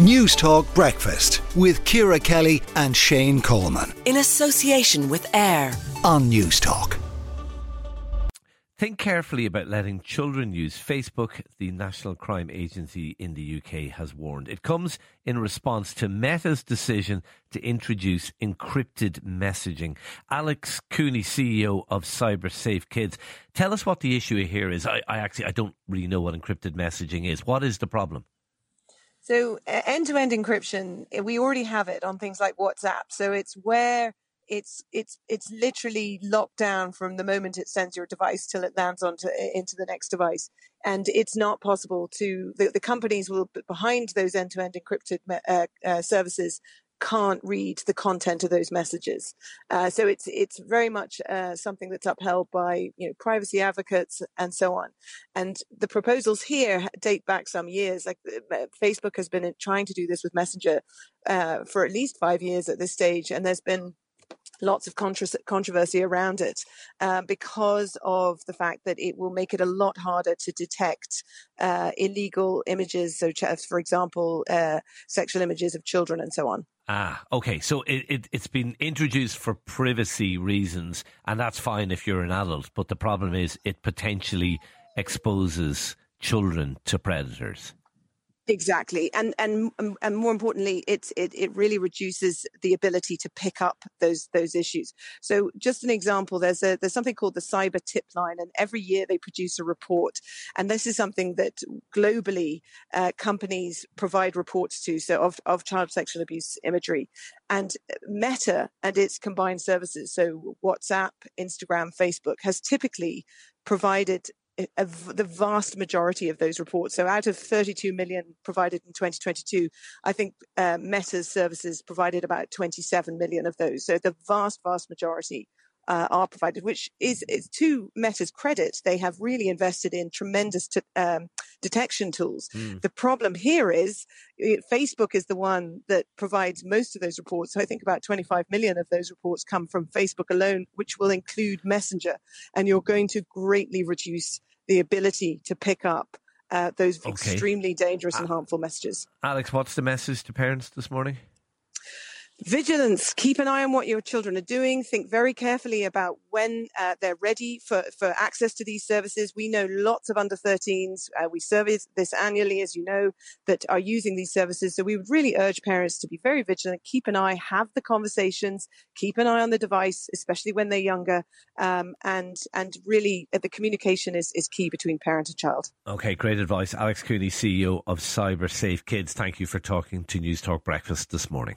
Newstalk Breakfast with Ciara Kelly and Shane Coleman. In association with AIR on Newstalk. Think carefully about letting children use Facebook, the National Crime Agency in the UK has warned. It comes in response to Meta's decision to introduce encrypted messaging. Alex Cooney, CEO of CyberSafeKids, tell us what the issue here is. I, I actually I don't really know what encrypted messaging is. What is the problem? So end-to-end encryption, eh, we already have it on things like WhatsApp. So it's where it's it's it's literally locked down from the moment it sends your device till it lands onto into the next device, and it's not possible to the, the companies will behind those end-to-end encrypted uh, uh, services can't read the content of those messages. Uh, so it's it's very much uh, something that's upheld by you know privacy advocates and so on. And the proposals here date back some years. Like uh, Facebook has been trying to do this with Messenger uh, for at least five years at this stage, and there's been lots of controversy around it uh, because of the fact that it will make it a lot harder to detect uh, illegal images, so for example, uh, sexual images of children and so on. Ah, okay. So it, it, it's been introduced for privacy reasons, and that's fine if you're an adult. But the problem is it potentially exposes children to predators. Exactly, and and and more importantly, it, it it really reduces the ability to pick up those those issues. So, just an example, there's a there's something called the Cyber Tip Line, and every year they produce a report, and this is something that globally uh, companies provide reports to, so of of child sexual abuse imagery, and Meta and its combined services, so WhatsApp, Instagram, Facebook, has typically provided the vast majority of those reports. So out of 32 million provided in 2022, I think uh, Meta's services provided about 27 million of those. So the vast, vast majority uh, are provided, which is, is, to Meta's credit. They have really invested in tremendous t- um, detection tools. Mm. The problem here is it, Facebook is the one that provides most of those reports. So I think about 25 million of those reports come from Facebook alone, which will include Messenger. And you're going to greatly reduce the ability to pick up uh, those okay. extremely dangerous and harmful messages. Alex, what's the message to parents this morning? Vigilance. Keep an eye on what your children are doing. Think very carefully about when uh, they're ready for, for access to these services. We know lots of under 13s. Uh, we service this annually, as you know, that are using these services. So we would really urge parents to be very vigilant, keep an eye, have the conversations, keep an eye on the device, especially when they're younger. Um, and, and really uh, the communication is, is key between parent and child. Okay, great advice. Alex Cooney, CEO of CyberSafeKids. Thank you for talking to Newstalk Breakfast this morning.